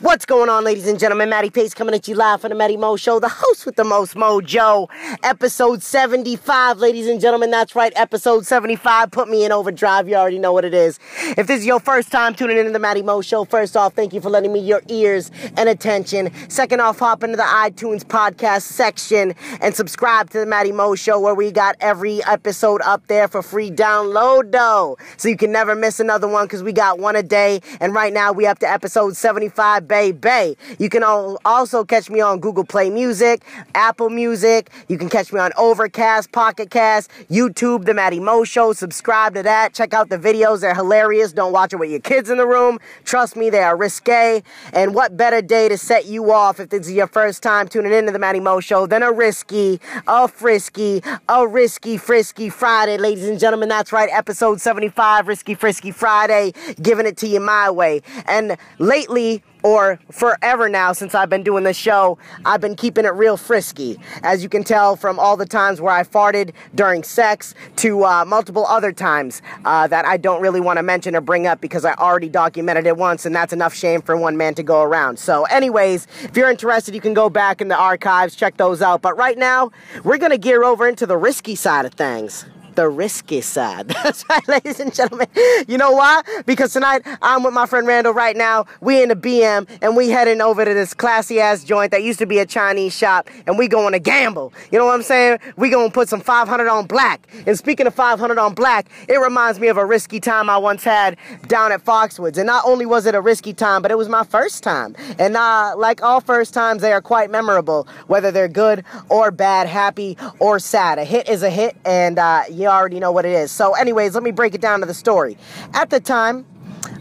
What's going on, ladies and gentlemen? Matty Pace coming at you live from the Matty Mo Show, the host with the most mojo. Episode 75, ladies and gentlemen. That's right, episode 75. Put me in overdrive. You already know what it is. If this is your first time tuning into the Matty Mo Show, first off, thank you for letting me your ears and attention. Second off, hop into the iTunes podcast section and subscribe to the Matty Mo Show, where we got every episode up there for free download, though. So you can never miss another one because we got one a day. And right now, we up to episode 75 baby. You can also catch me on Google Play Music, Apple Music. You can catch me on Overcast, Pocket Cast, YouTube, The Matty Mo Show. Subscribe to that. Check out the videos. They're hilarious. Don't watch it with your kids in the room. Trust me, they are risque. And what better day to set you off if this is your first time tuning into The Matty Mo Show than a risky, a frisky, a risky, frisky Friday, ladies and gentlemen. That's right, episode 75, Risky Frisky Friday, giving it to you my way. And lately, or forever now since I've been doing this show, I've been keeping it real frisky. As you can tell from all the times where I farted during sex to uh, multiple other times uh, that I don't really want to mention or bring up because I already documented it once, and that's enough shame for one man to go around. So, anyways, if you're interested, you can go back in the archives, check those out. But right now, we're going to gear over into the risky side of things the risky side. That's right, ladies and gentlemen. You know why? Because tonight I'm with my friend Randall right now. We in the BM and we heading over to this classy ass joint that used to be a Chinese shop and we going to gamble. You know what I'm saying? We going to put some 500 on black. And speaking of 500 on black, it reminds me of a risky time I once had down at Foxwoods. And not only was it a risky time, but it was my first time. And uh, like all first times, they are quite memorable, whether they're good or bad, happy or sad. A hit is a hit, and uh, you already know what it is. So, anyways, let me break it down to the story. At the time,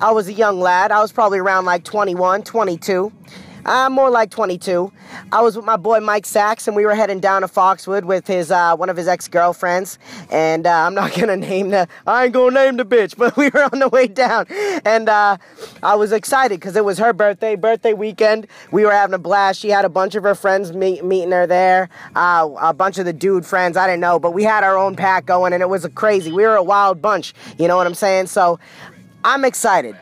I was a young lad. I was probably around like 21, 22. I'm more like 22. I was with my boy Mike Sachs, and we were heading down to Foxwood with his uh, one of his ex girlfriends. And uh, I'm not gonna name the I ain't gonna name the bitch, but we were on the way down, and uh, I was excited because it was her birthday, birthday weekend. We were having a blast. She had a bunch of her friends meet, meeting her there, uh, a bunch of the dude friends. I didn't know, but we had our own pack going, and it was crazy. We were a wild bunch. You know what I'm saying? So I'm excited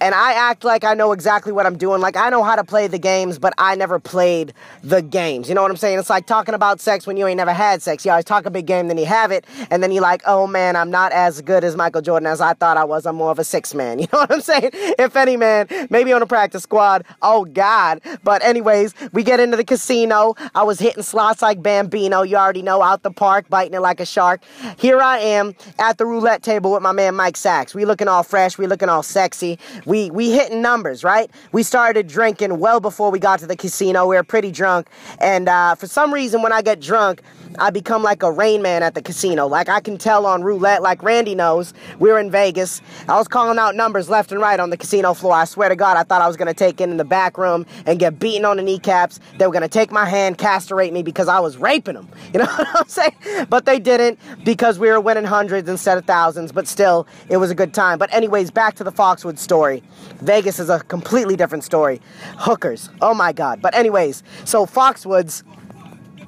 and I act like I know exactly what I'm doing. Like I know how to play the games, but I never played the games. You know what I'm saying? It's like talking about sex when you ain't never had sex. You always talk a big game, then you have it, and then you're like, oh man, I'm not as good as Michael Jordan as I thought I was. I'm more of a six man. You know what I'm saying? If any man, maybe on a practice squad. Oh God. But anyways, we get into the casino. I was hitting slots like Bambino. You already know, out the park, biting it like a shark. Here I am at the roulette table with my man Mike Sachs. We looking all fresh. We looking all sexy we we hitting numbers, right? We started drinking well before we got to the casino. We were pretty drunk, and uh, for some reason, when I get drunk, I become like a rain man at the casino. Like I can tell on roulette, like Randy knows. We were in Vegas. I was calling out numbers left and right on the casino floor. I swear to God, I thought I was gonna take it in the back room and get beaten on the kneecaps. They were gonna take my hand, castrate me because I was raping them. You know what I'm saying? But they didn't because we were winning hundreds instead of thousands. But still, it was a good time. But anyways, back to the Foxwood story. Vegas is a completely different story. Hookers. Oh my God. But, anyways, so Foxwoods,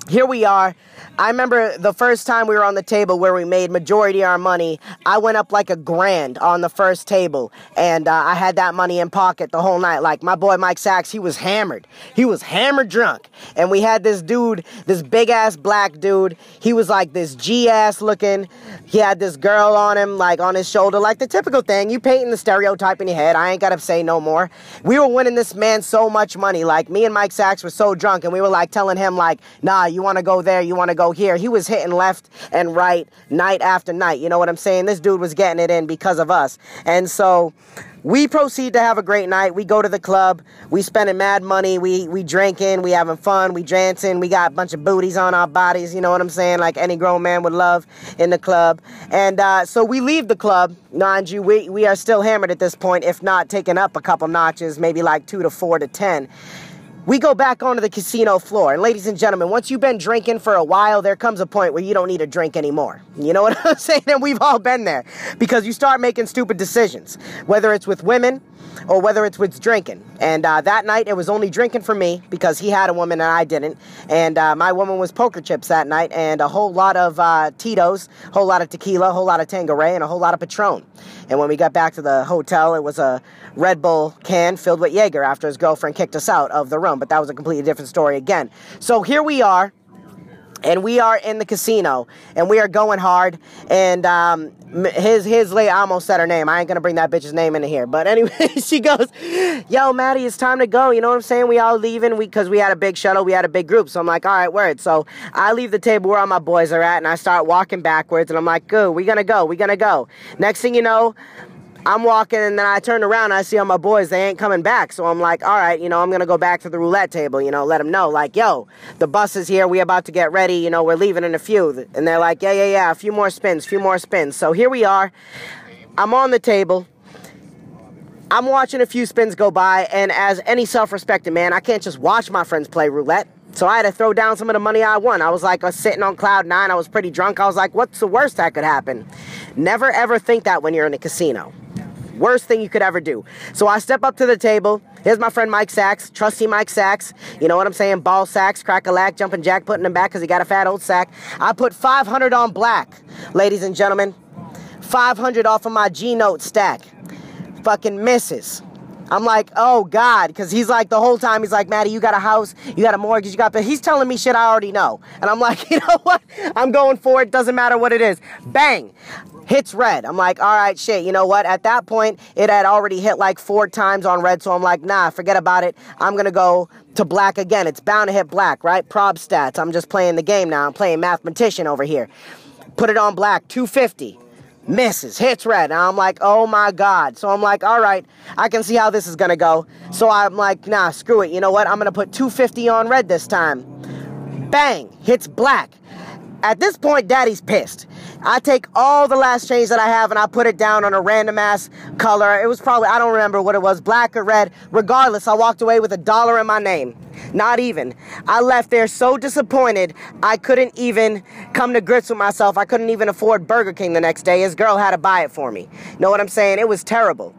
here we are. I remember the first time we were on the table where we made majority our money. I went up like a grand on the first table, and uh, I had that money in pocket the whole night. Like my boy Mike Sachs, he was hammered. He was hammered drunk, and we had this dude, this big ass black dude. He was like this G ass looking. He had this girl on him, like on his shoulder, like the typical thing. You painting the stereotype in your head. I ain't gotta say no more. We were winning this man so much money. Like me and Mike Sachs were so drunk, and we were like telling him like, Nah, you want to go there? You want to go here. He was hitting left and right night after night. You know what I'm saying? This dude was getting it in because of us. And so we proceed to have a great night. We go to the club. We spending mad money. We we drinking. We having fun. We dancing. We got a bunch of booties on our bodies. You know what I'm saying? Like any grown man would love in the club. And uh, so we leave the club. Mind you, we we are still hammered at this point, if not taken up a couple notches, maybe like two to four to ten we go back onto the casino floor. And ladies and gentlemen, once you've been drinking for a while, there comes a point where you don't need to drink anymore. You know what I'm saying? And we've all been there because you start making stupid decisions, whether it's with women, or whether it's with drinking. And uh, that night, it was only drinking for me because he had a woman and I didn't. And uh, my woman was poker chips that night, and a whole lot of uh, Tito's, a whole lot of tequila, a whole lot of Tanqueray, and a whole lot of Patron. And when we got back to the hotel, it was a Red Bull can filled with Jaeger after his girlfriend kicked us out of the room. But that was a completely different story again. So here we are and we are in the casino and we are going hard and um, his his lady I almost said her name. I ain't gonna bring that bitch's name into here but anyway she goes yo Matty it's time to go. You know what I'm saying? We all leaving. We because we had a big shuttle we had a big group so I'm like all right word. So I leave the table where all my boys are at and I start walking backwards and I'm like good we gonna go we gonna go. Next thing you know I'm walking and then I turn around I see all my boys, they ain't coming back. So I'm like, all right, you know, I'm to go back to the roulette table, you know, let them know, like, yo, the bus is here. We about to get ready. You know, we're leaving in a few. And they're like, yeah, yeah, yeah, a few more spins, few more spins. So here we are. I'm on the table. I'm watching a few spins go by. And as any self respecting man, I can't just watch my friends play roulette. So I had to throw down some of the money I won. I was like, was sitting on cloud nine. I was pretty drunk. I was like, what's the worst that could happen? Never ever think that when you're in a casino. Worst thing you could ever do. So I step up to the table. Here's my friend Mike Sachs, trusty Mike Sachs. You know what I'm saying? Ball sacks, crack a lack, jumping jack, putting him back because he got a fat old sack. I put 500 on black, ladies and gentlemen. 500 off of my G Note stack. Fucking misses. I'm like, oh God, because he's like the whole time he's like, Matty, you got a house, you got a mortgage, you got, but he's telling me shit I already know, and I'm like, you know what? I'm going for it. Doesn't matter what it is. Bang, hits red. I'm like, all right, shit. You know what? At that point, it had already hit like four times on red, so I'm like, nah, forget about it. I'm gonna go to black again. It's bound to hit black, right? Prob stats. I'm just playing the game now. I'm playing mathematician over here. Put it on black, 250 misses, hits red. And I'm like, oh my God. So I'm like, all right, I can see how this is going to go. So I'm like, nah, screw it. You know what? I'm going to put 250 on red this time. Bang, hits black. At this point, daddy's pissed. I take all the last change that I have and I put it down on a random ass color. It was probably, I don't remember what it was, black or red. Regardless, I walked away with a dollar in my name. Not even. I left there so disappointed, I couldn't even come to grips with myself. I couldn't even afford Burger King the next day. His girl had to buy it for me. Know what I'm saying? It was terrible.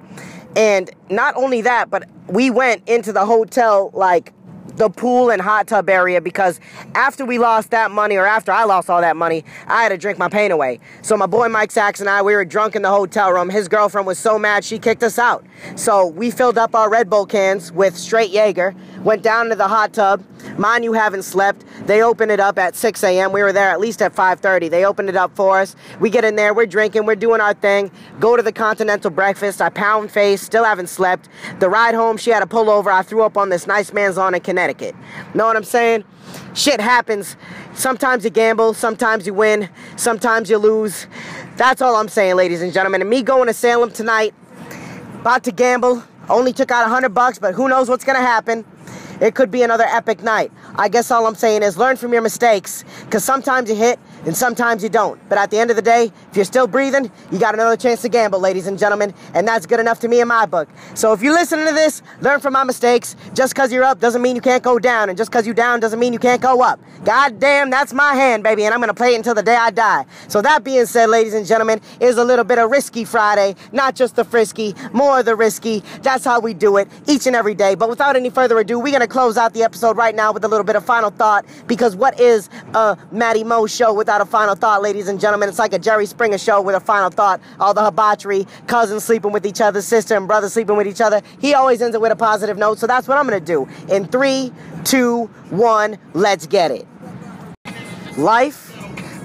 And not only that, but we went into the hotel like the pool and hot tub area because after we lost that money, or after I lost all that money, I had to drink my pain away. So my boy Mike Sachs and I, we were drunk in the hotel room. His girlfriend was so mad she kicked us out. So we filled up our Red Bull cans with straight Jaeger, went down to the hot tub. Mind you haven't slept. They open it up at 6 a.m. We were there at least at 5.30. They opened it up for us. We get in there, we're drinking, we're doing our thing. Go to the continental breakfast. I pound face, still haven't slept. The ride home, she had to pull over. I threw up on this nice man's lawn in Connecticut. Know what I'm saying? Shit happens. Sometimes you gamble, sometimes you win, sometimes you lose. That's all I'm saying, ladies and gentlemen. And me going to Salem tonight, about to gamble, only took out a hundred bucks, but who knows what's gonna happen. It could be another epic night. I guess all I'm saying is learn from your mistakes, because sometimes you hit and sometimes you don't. But at the end of the day, if you're still breathing, you got another chance to gamble, ladies and gentlemen, and that's good enough to me in my book. So if you're listening to this, learn from my mistakes. Just because you're up doesn't mean you can't go down, and just because you're down doesn't mean you can't go up. God damn, that's my hand, baby, and I'm gonna play it until the day I die. So that being said, ladies and gentlemen, is a little bit of risky Friday, not just the frisky, more the risky. That's how we do it each and every day. But without any further ado, we're gonna close out the episode right now with a little bit of final thought because what is a Matty Mo show without a final thought, ladies and gentlemen? It's like a Jerry Springer show with a final thought. All the debauchery, cousins sleeping with each other, sister and brother sleeping with each other. He always ends it with a positive note, so that's what I'm gonna do. In three, two, one, let's get it. Life,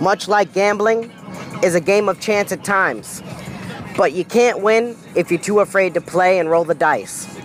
much like gambling, is a game of chance at times. But you can't win if you're too afraid to play and roll the dice.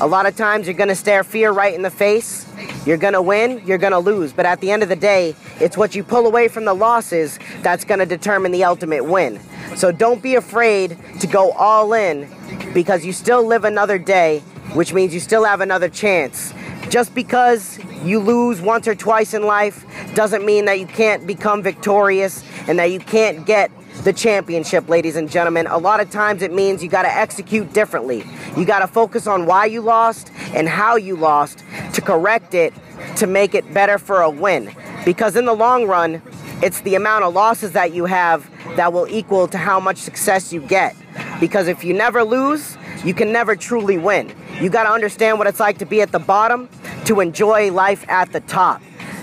A lot of times you're going to stare fear right in the face. You're going to win, you're going to lose. But at the end of the day, it's what you pull away from the losses that's going to determine the ultimate win. So don't be afraid to go all in because you still live another day, which means you still have another chance. Just because you lose once or twice in life doesn't mean that you can't become victorious and that you can't get the championship, ladies and gentlemen. A lot of times it means you got to execute differently. You got to focus on why you lost and how you lost to correct it to make it better for a win. Because in the long run, it's the amount of losses that you have that will equal to how much success you get. Because if you never lose, you can never truly win. You got to understand what it's like to be at the bottom to enjoy life at the top.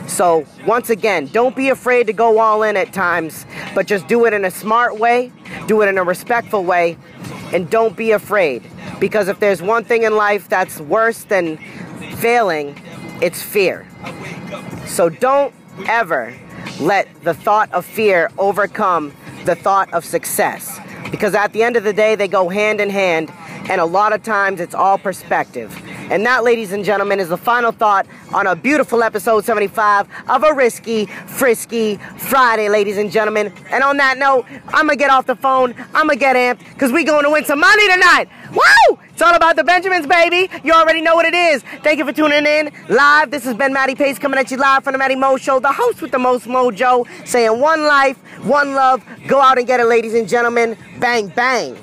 So, once again, don't be afraid to go all in at times, but just do it in a smart way, do it in a respectful way, and don't be afraid. Because if there's one thing in life that's worse than failing, it's fear. So, don't ever let the thought of fear overcome the thought of success. Because at the end of the day, they go hand in hand, and a lot of times it's all perspective. And that, ladies and gentlemen, is the final thought on a beautiful episode 75 of a risky, frisky Friday, ladies and gentlemen. And on that note, I'm gonna get off the phone, I'm gonna get amped, because we going to win some money tonight. Woo! It's all about the Benjamins, baby. You already know what it is. Thank you for tuning in live. This has been Matty Pace coming at you live from the Matty Mo Show, the host with the most mojo, saying one life, one love. Go out and get it, ladies and gentlemen. Bang, bang.